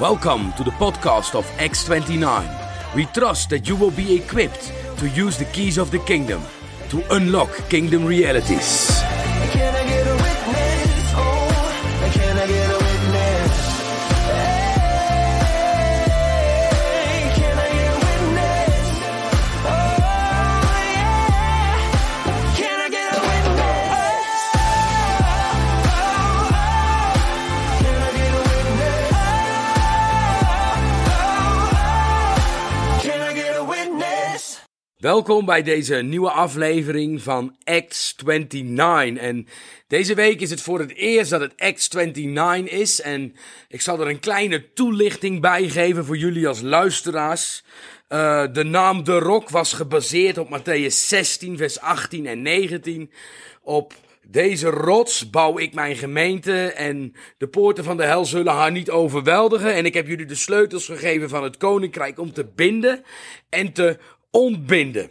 Welcome to the podcast of X29. We trust that you will be equipped to use the keys of the kingdom to unlock kingdom realities. Welkom bij deze nieuwe aflevering van Acts 29. En deze week is het voor het eerst dat het Acts 29 is. En ik zal er een kleine toelichting bij geven voor jullie als luisteraars. Eh, de naam De Rock was gebaseerd op Matthäus 16, vers 18 en 19. Op deze rots bouw ik mijn gemeente en de poorten van de hel zullen haar niet overweldigen. En ik heb jullie de sleutels gegeven van het koninkrijk om te binden en te ontbinden.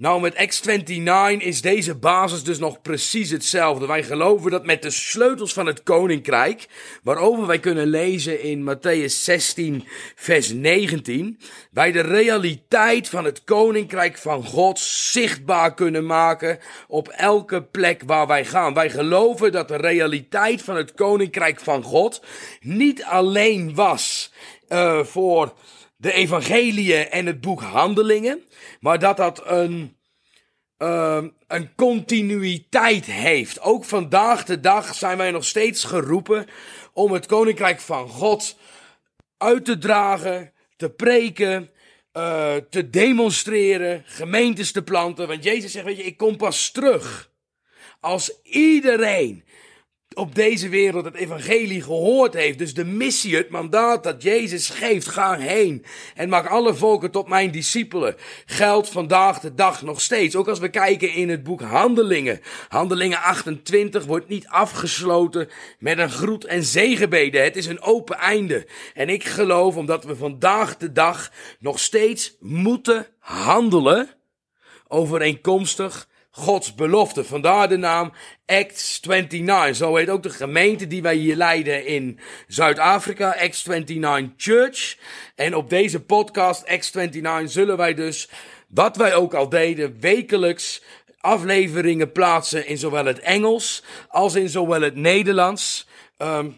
Nou, met X29 is deze basis dus nog precies hetzelfde. Wij geloven dat met de sleutels van het koninkrijk, waarover wij kunnen lezen in Matthäus 16, vers 19, wij de realiteit van het koninkrijk van God zichtbaar kunnen maken op elke plek waar wij gaan. Wij geloven dat de realiteit van het koninkrijk van God niet alleen was eh, voor de evangeliën en het boek Handelingen, maar dat dat een, ehm, een continuïteit heeft. Ook vandaag de dag zijn wij nog steeds geroepen om het koninkrijk van God uit te dragen, te preken, eh, te demonstreren, gemeentes te planten. Want Jezus zegt, weet je, ik kom pas terug als iedereen op deze wereld het evangelie gehoord heeft. Dus de missie, het mandaat dat Jezus geeft, ga heen en maak alle volken tot mijn discipelen. Geldt vandaag de dag nog steeds. Ook als we kijken in het boek Handelingen. Handelingen 28 wordt niet afgesloten met een groet en zegenbeden. Het is een open einde. En ik geloof, omdat we vandaag de dag nog steeds moeten handelen overeenkomstig Gods belofte. Vandaar de naam Acts 29. Zo heet ook de gemeente die wij hier leiden in Zuid-Afrika, Acts 29 Church. En op deze podcast, Acts 29, zullen wij dus, wat wij ook al deden, wekelijks afleveringen plaatsen in zowel het Engels als in zowel het Nederlands. Ehm,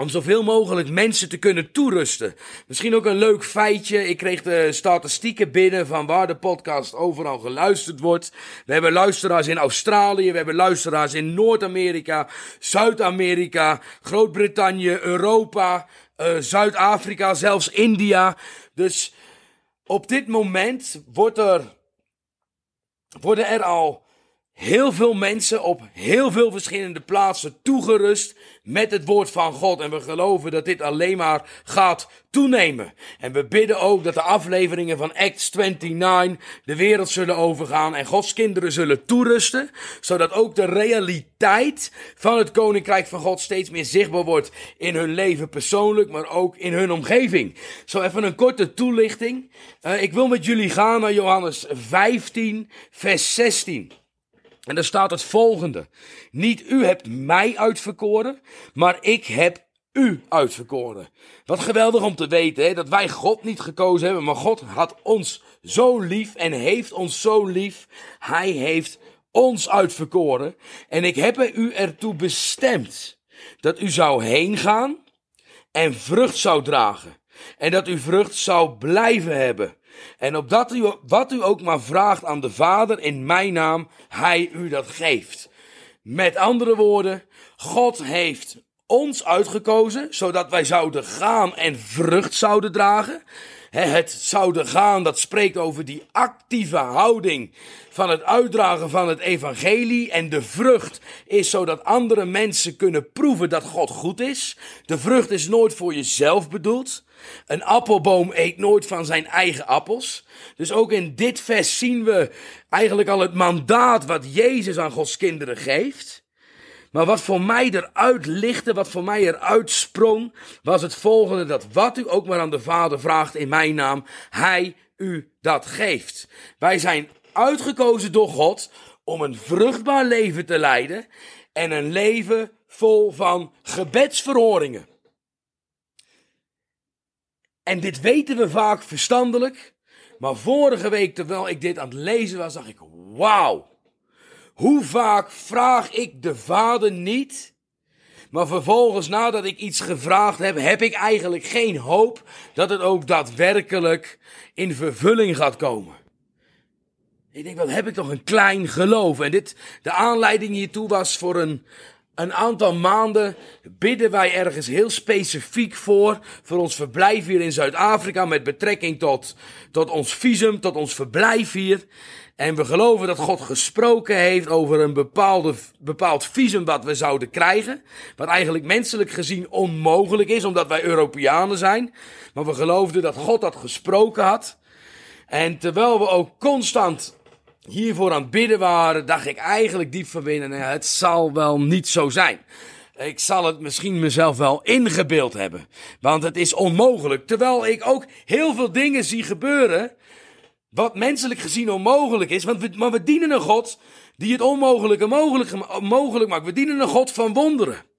om zoveel mogelijk mensen te kunnen toerusten. Misschien ook een leuk feitje. Ik kreeg de statistieken binnen van waar de podcast overal geluisterd wordt. We hebben luisteraars in Australië, we hebben luisteraars in Noord-Amerika, Zuid-Amerika, Groot-Brittannië, Europa, eh, Zuid-Afrika, zelfs India. Dus op dit moment wordt er, worden er al heel veel mensen op heel veel verschillende plaatsen toegerust met het woord van God. En we geloven dat dit alleen maar gaat toenemen. En we bidden ook dat de afleveringen van Acts 29 de wereld zullen overgaan en Gods kinderen zullen toerusten. Zodat ook de realiteit van het koninkrijk van God steeds meer zichtbaar wordt in hun leven persoonlijk, maar ook in hun omgeving. Zo even een korte toelichting. Uh, ik wil met jullie gaan naar Johannes 15, vers 16. En daar staat het volgende. Niet u hebt mij uitverkoren, maar ik heb u uitverkoren. Wat geweldig om te weten, hè, dat wij God niet gekozen hebben, maar God had ons zo lief en heeft ons zo lief. Hij heeft ons uitverkoren. En ik heb u ertoe bestemd dat u zou heen gaan en vrucht zou dragen. En dat u vrucht zou blijven hebben. En opdat u, wat u ook maar vraagt aan de Vader in mijn naam, hij u dat geeft. Met andere woorden, God heeft ons uitgekozen, zodat wij zouden gaan en vrucht zouden dragen. Het zouden gaan, dat spreekt over die actieve houding van het uitdragen van het evangelie. En de vrucht is zodat andere mensen kunnen proeven dat God goed is. De vrucht is nooit voor jezelf bedoeld. Een appelboom eet nooit van zijn eigen appels. Dus ook in dit vers zien we eigenlijk al het mandaat wat Jezus aan Gods kinderen geeft. Maar wat voor mij eruit lichtte, wat voor mij eruit sprong, was het volgende: dat wat u ook maar aan de Vader vraagt in mijn naam, Hij u dat geeft. Wij zijn uitgekozen door God om een vruchtbaar leven te leiden en een leven vol van gebedsverhoringen. En dit weten we vaak verstandelijk. Maar vorige week, terwijl ik dit aan het lezen was, dacht ik: Wauw. Hoe vaak vraag ik de Vader niet? Maar vervolgens, nadat ik iets gevraagd heb, heb ik eigenlijk geen hoop dat het ook daadwerkelijk in vervulling gaat komen. Ik denk, wat heb ik toch een klein geloof. En dit, de aanleiding hiertoe was voor een, een aantal maanden bidden wij ergens heel specifiek voor. Voor ons verblijf hier in Zuid-Afrika met betrekking tot, tot ons visum, tot ons verblijf hier. En we geloven dat God gesproken heeft over een bepaalde, bepaald visum wat we zouden krijgen. Wat eigenlijk menselijk gezien onmogelijk is, omdat wij Europeanen zijn. Maar we geloofden dat God dat gesproken had. En terwijl we ook constant hiervoor aan het bidden waren, dacht ik eigenlijk diep van binnen, nou het zal wel niet zo zijn. Ik zal het misschien mezelf wel ingebeeld hebben. Want het is onmogelijk. Terwijl ik ook heel veel dingen zie gebeuren. Wat menselijk gezien onmogelijk is. Want we, maar we dienen een God die het onmogelijke mogelijk, mogelijk maakt. We dienen een God van wonderen.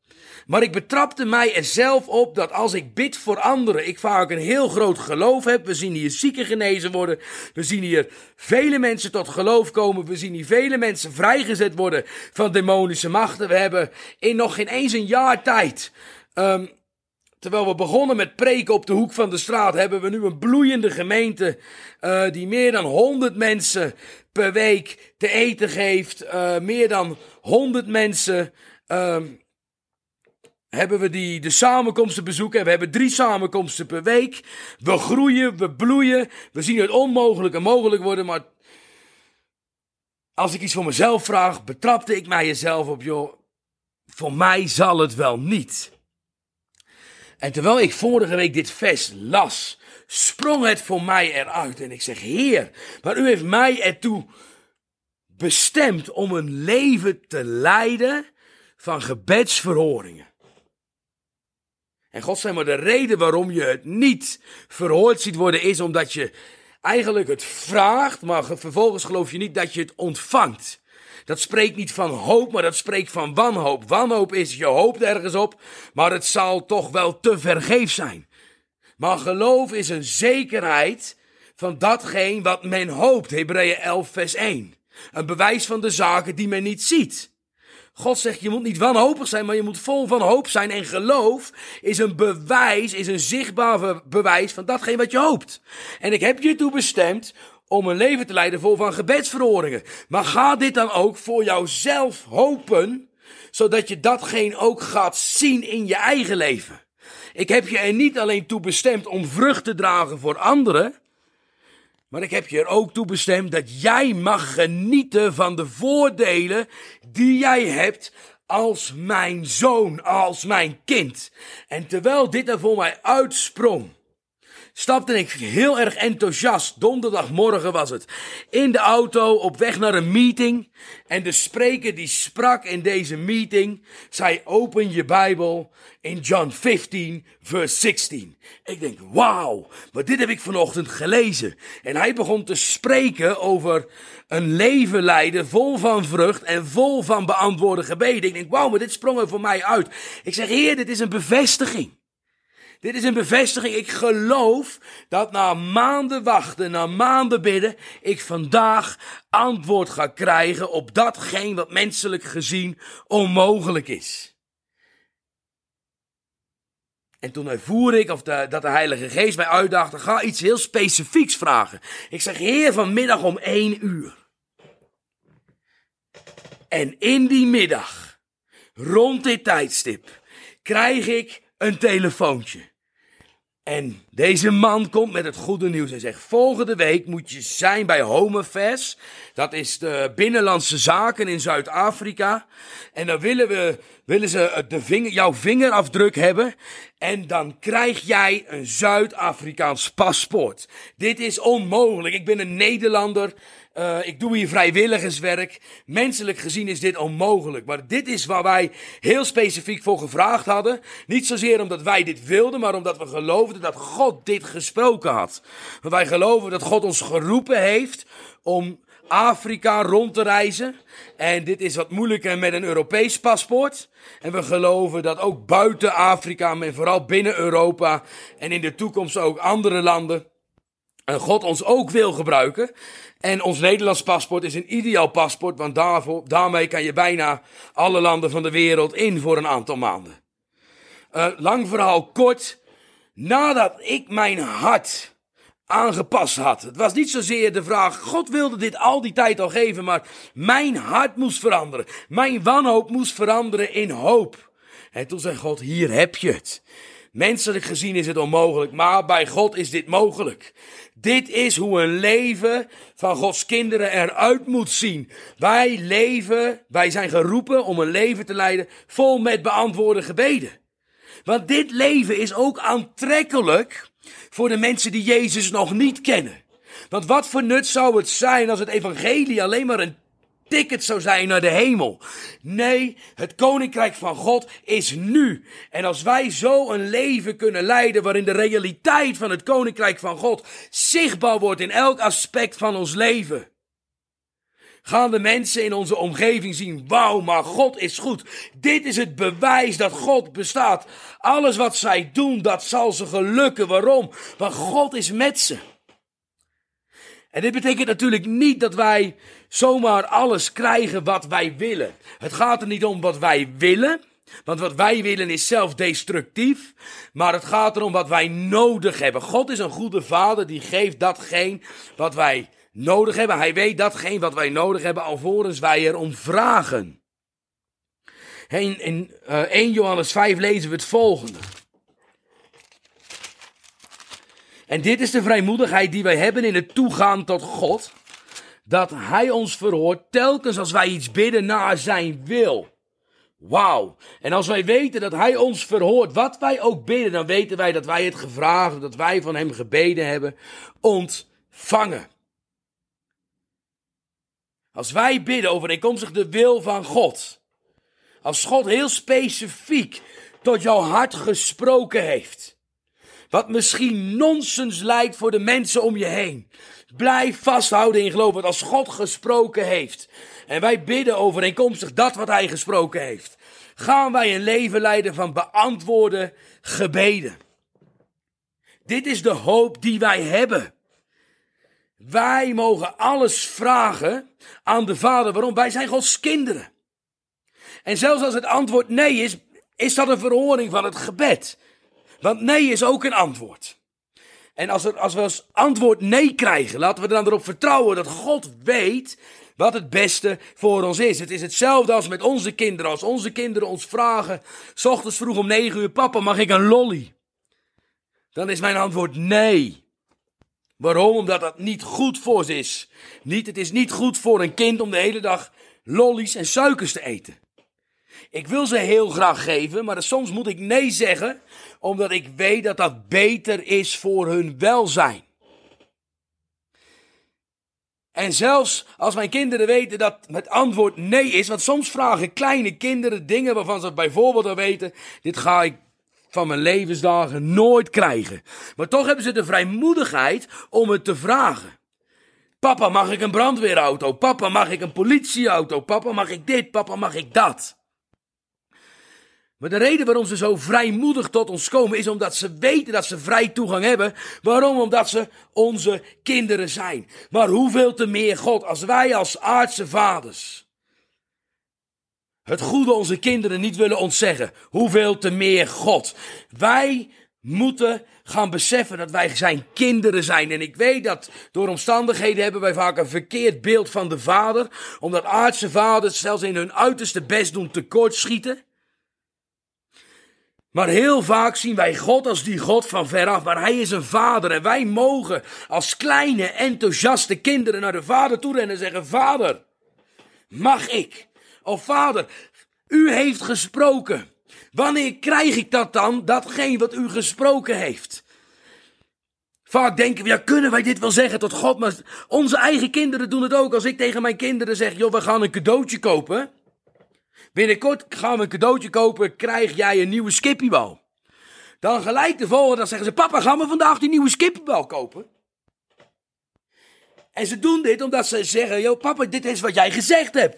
Maar ik betrapte mij er zelf op dat als ik bid voor anderen, ik vaak een heel groot geloof heb. We zien hier zieken genezen worden. We zien hier vele mensen tot geloof komen. We zien hier vele mensen vrijgezet worden van demonische machten. We hebben in nog geen eens een jaar tijd. Um, Terwijl we begonnen met preken op de hoek van de straat, hebben we nu een bloeiende gemeente uh, die meer dan 100 mensen per week te eten geeft. Uh, meer dan 100 mensen uh, hebben we die de samenkomsten bezoeken. We hebben drie samenkomsten per week. We groeien, we bloeien. We zien het onmogelijke mogelijk worden. Maar als ik iets voor mezelf vraag, betrapte ik mij jezelf op, joh. Voor mij zal het wel niet. En terwijl ik vorige week dit vers las, sprong het voor mij eruit. En ik zeg, Heer, maar u heeft mij ertoe bestemd om een leven te leiden van gebedsverhoringen. En God zei maar, de reden waarom je het niet verhoord ziet worden is omdat je eigenlijk het vraagt, maar vervolgens geloof je niet dat je het ontvangt. Dat spreekt niet van hoop, maar dat spreekt van wanhoop. Wanhoop is je hoopt ergens op, maar het zal toch wel te vergeef zijn. Maar geloof is een zekerheid van datgene wat men hoopt. Hebreeën 11 vers 1. Een bewijs van de zaken die men niet ziet. God zegt, je moet niet wanhopig zijn, maar je moet vol van hoop zijn. En geloof is een bewijs, is een zichtbaar bewijs van datgene wat je hoopt. En ik heb je toe bestemd om een leven te leiden vol van gebedsverhoringen. Maar ga dit dan ook voor jouzelf hopen, zodat je datgene ook gaat zien in je eigen leven. Ik heb je er niet alleen toe bestemd om vrucht te dragen voor anderen, maar ik heb je er ook toe bestemd dat jij mag genieten van de voordelen die jij hebt als mijn zoon, als mijn kind. En terwijl dit er voor mij uitsprong, stapte ik heel erg enthousiast, donderdagmorgen was het, in de auto op weg naar een meeting. En de spreker die sprak in deze meeting, zei open je Bijbel in John 15 vers 16. Ik denk, wauw, maar dit heb ik vanochtend gelezen. En hij begon te spreken over een leven leiden vol van vrucht en vol van beantwoorde gebeden. Ik denk, wauw, maar dit sprong er voor mij uit. Ik zeg, heer, dit is een bevestiging. Dit is een bevestiging. Ik geloof dat na maanden wachten, na maanden bidden, ik vandaag antwoord ga krijgen op datgene wat menselijk gezien onmogelijk is. En toen ervoer ik of dat de Heilige Geest mij uitdaagde, ga iets heel specifieks vragen. Ik zeg, Heer, vanmiddag om één uur. En in die middag, rond dit tijdstip, krijg ik een telefoontje. En deze man komt met het goede nieuws en zegt: Volgende week moet je zijn bij Homefest. Dat is de binnenlandse zaken in Zuid-Afrika. En dan willen, we, willen ze de vinger, jouw vingerafdruk hebben. En dan krijg jij een Zuid-Afrikaans paspoort. Dit is onmogelijk. Ik ben een Nederlander. Uh, ik doe hier vrijwilligerswerk. Menselijk gezien is dit onmogelijk. Maar dit is waar wij heel specifiek voor gevraagd hadden. Niet zozeer omdat wij dit wilden, maar omdat we geloofden dat God dit gesproken had. Want wij geloven dat God ons geroepen heeft om Afrika rond te reizen. En dit is wat moeilijker met een Europees paspoort. En we geloven dat ook buiten Afrika, maar vooral binnen Europa en in de toekomst ook andere landen, en God ons ook wil gebruiken. En ons Nederlands paspoort is een ideaal paspoort, want daarvoor, daarmee kan je bijna alle landen van de wereld in voor een aantal maanden. Uh, lang verhaal kort. Nadat ik mijn hart aangepast had. Het was niet zozeer de vraag, God wilde dit al die tijd al geven, maar mijn hart moest veranderen. Mijn wanhoop moest veranderen in hoop. En toen zei God, hier heb je het. Menselijk gezien is het onmogelijk, maar bij God is dit mogelijk. Dit is hoe een leven van Gods kinderen eruit moet zien. Wij leven, wij zijn geroepen om een leven te leiden vol met beantwoorde gebeden. Want dit leven is ook aantrekkelijk voor de mensen die Jezus nog niet kennen. Want wat voor nut zou het zijn als het evangelie alleen maar een ticket zou zijn naar de hemel. Nee, het koninkrijk van God is nu. En als wij zo een leven kunnen leiden waarin de realiteit van het koninkrijk van God zichtbaar wordt in elk aspect van ons leven. Gaan de mensen in onze omgeving zien, wauw, maar God is goed. Dit is het bewijs dat God bestaat. Alles wat zij doen, dat zal ze gelukken. Waarom? Want God is met ze. En dit betekent natuurlijk niet dat wij zomaar alles krijgen wat wij willen. Het gaat er niet om wat wij willen, want wat wij willen is zelfdestructief, maar het gaat erom wat wij nodig hebben. God is een goede vader die geeft datgene wat wij nodig hebben. Hij weet datgene wat wij nodig hebben alvorens wij erom vragen. In, in uh, 1 Johannes 5 lezen we het volgende. En dit is de vrijmoedigheid die wij hebben in het toegaan tot God. Dat Hij ons verhoort telkens als wij iets bidden naar Zijn wil. Wauw. En als wij weten dat Hij ons verhoort, wat wij ook bidden, dan weten wij dat wij het gevraagd, dat wij van Hem gebeden hebben, ontvangen. Als wij bidden overeenkomstig de wil van God. Als God heel specifiek tot jouw hart gesproken heeft. Wat misschien nonsens lijkt voor de mensen om je heen. Blijf vasthouden in geloof. Want als God gesproken heeft. En wij bidden overeenkomstig dat wat hij gesproken heeft. Gaan wij een leven leiden van beantwoorde gebeden. Dit is de hoop die wij hebben. Wij mogen alles vragen aan de Vader. Waarom? Wij zijn Gods kinderen. En zelfs als het antwoord nee is, is dat een verhoring van het gebed. Want nee is ook een antwoord. En als, er, als we als antwoord nee krijgen, laten we dan erop vertrouwen dat God weet wat het beste voor ons is. Het is hetzelfde als met onze kinderen. Als onze kinderen ons vragen, s ochtends vroeg om negen uur, papa, mag ik een lolly? Dan is mijn antwoord nee. Waarom? Omdat dat niet goed voor ze is. Niet, het is niet goed voor een kind om de hele dag lollies en suikers te eten. Ik wil ze heel graag geven, maar soms moet ik nee zeggen, omdat ik weet dat dat beter is voor hun welzijn. En zelfs als mijn kinderen weten dat het antwoord nee is, want soms vragen kleine kinderen dingen waarvan ze bijvoorbeeld al weten, dit ga ik van mijn levensdagen nooit krijgen. Maar toch hebben ze de vrijmoedigheid om het te vragen. Papa, mag ik een brandweerauto? Papa, mag ik een politieauto? Papa, mag ik dit? Papa, mag ik dat? Maar de reden waarom ze zo vrijmoedig tot ons komen is omdat ze weten dat ze vrij toegang hebben. Waarom? Omdat ze onze kinderen zijn. Maar hoeveel te meer God als wij als aardse vaders het goede onze kinderen niet willen ontzeggen. Hoeveel te meer God. Wij moeten gaan beseffen dat wij zijn kinderen zijn. En ik weet dat door omstandigheden hebben wij vaak een verkeerd beeld van de vader. Omdat aardse vaders zelfs in hun uiterste best doen tekortschieten. Maar heel vaak zien wij God als die God van veraf, maar Hij is een vader. En wij mogen als kleine enthousiaste kinderen naar de vader toe rennen en zeggen: Vader, mag ik? Of vader, u heeft gesproken. Wanneer krijg ik dat dan, datgene wat u gesproken heeft? Vaak denken we, ja, kunnen wij dit wel zeggen tot God? Maar onze eigen kinderen doen het ook. Als ik tegen mijn kinderen zeg, joh, we gaan een cadeautje kopen. Binnenkort gaan we een cadeautje kopen, krijg jij een nieuwe skippiebal. Dan gelijk de volgende, zeggen ze, papa, gaan we vandaag die nieuwe skippiebal kopen? En ze doen dit omdat ze zeggen: Yo, papa, dit is wat jij gezegd hebt.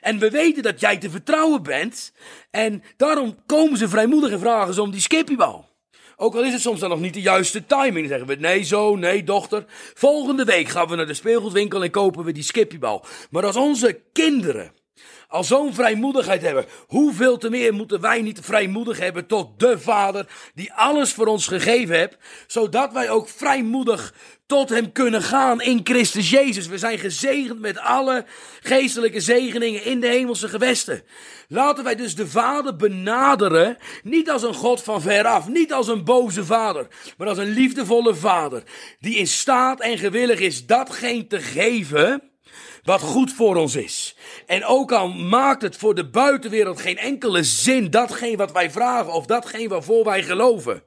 En we weten dat jij te vertrouwen bent. En daarom komen ze vrijmoedig en vragen om die skippiebal. Ook al is het soms dan nog niet de juiste timing. Dan zeggen we: nee, zo, nee, dochter. Volgende week gaan we naar de speelgoedwinkel en kopen we die skippiebal. Maar als onze kinderen al zo'n vrijmoedigheid hebben, hoeveel te meer moeten wij niet vrijmoedig hebben tot de Vader die alles voor ons gegeven heeft, zodat wij ook vrijmoedig tot Hem kunnen gaan in Christus Jezus. We zijn gezegend met alle geestelijke zegeningen in de hemelse gewesten. Laten wij dus de Vader benaderen, niet als een God van veraf, niet als een boze Vader, maar als een liefdevolle Vader, die in staat en gewillig is datgene te geven wat goed voor ons is. En ook al maakt het voor de buitenwereld geen enkele zin, datgene wat wij vragen of datgene waarvoor wij geloven.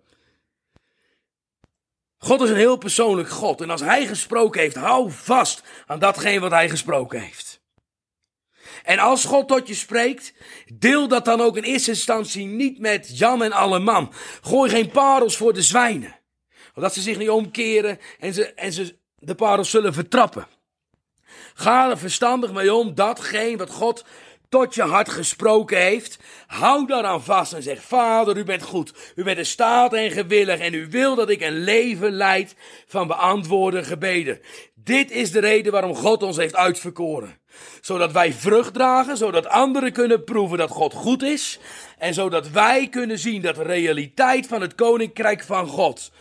God is een heel persoonlijk God. En als Hij gesproken heeft, hou vast aan datgene wat Hij gesproken heeft. En als God tot je spreekt, deel dat dan ook in eerste instantie niet met Jan en alle man. Gooi geen parels voor de zwijnen. Omdat ze zich niet omkeren en ze, en ze de parels zullen vertrappen. Ga er verstandig mee om, datgene wat God tot je hart gesproken heeft. Hou daaraan vast en zeg: Vader, u bent goed. U bent in staat en gewillig en u wil dat ik een leven leid van beantwoorde gebeden. Dit is de reden waarom God ons heeft uitverkoren. Zodat wij vrucht dragen, zodat anderen kunnen proeven dat God goed is. En zodat wij kunnen zien dat de realiteit van het koninkrijk van God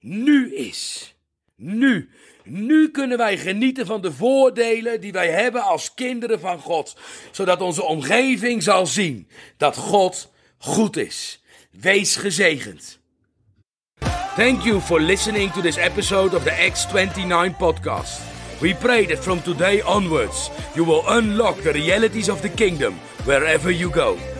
nu is. Nu. Nu kunnen wij genieten van de voordelen die wij hebben als kinderen van God, zodat onze omgeving zal zien dat God goed is. Wees gezegend. Thank you for listening to this episode of the X29 podcast. We pray that from today onwards you will unlock the realities of the kingdom wherever you go.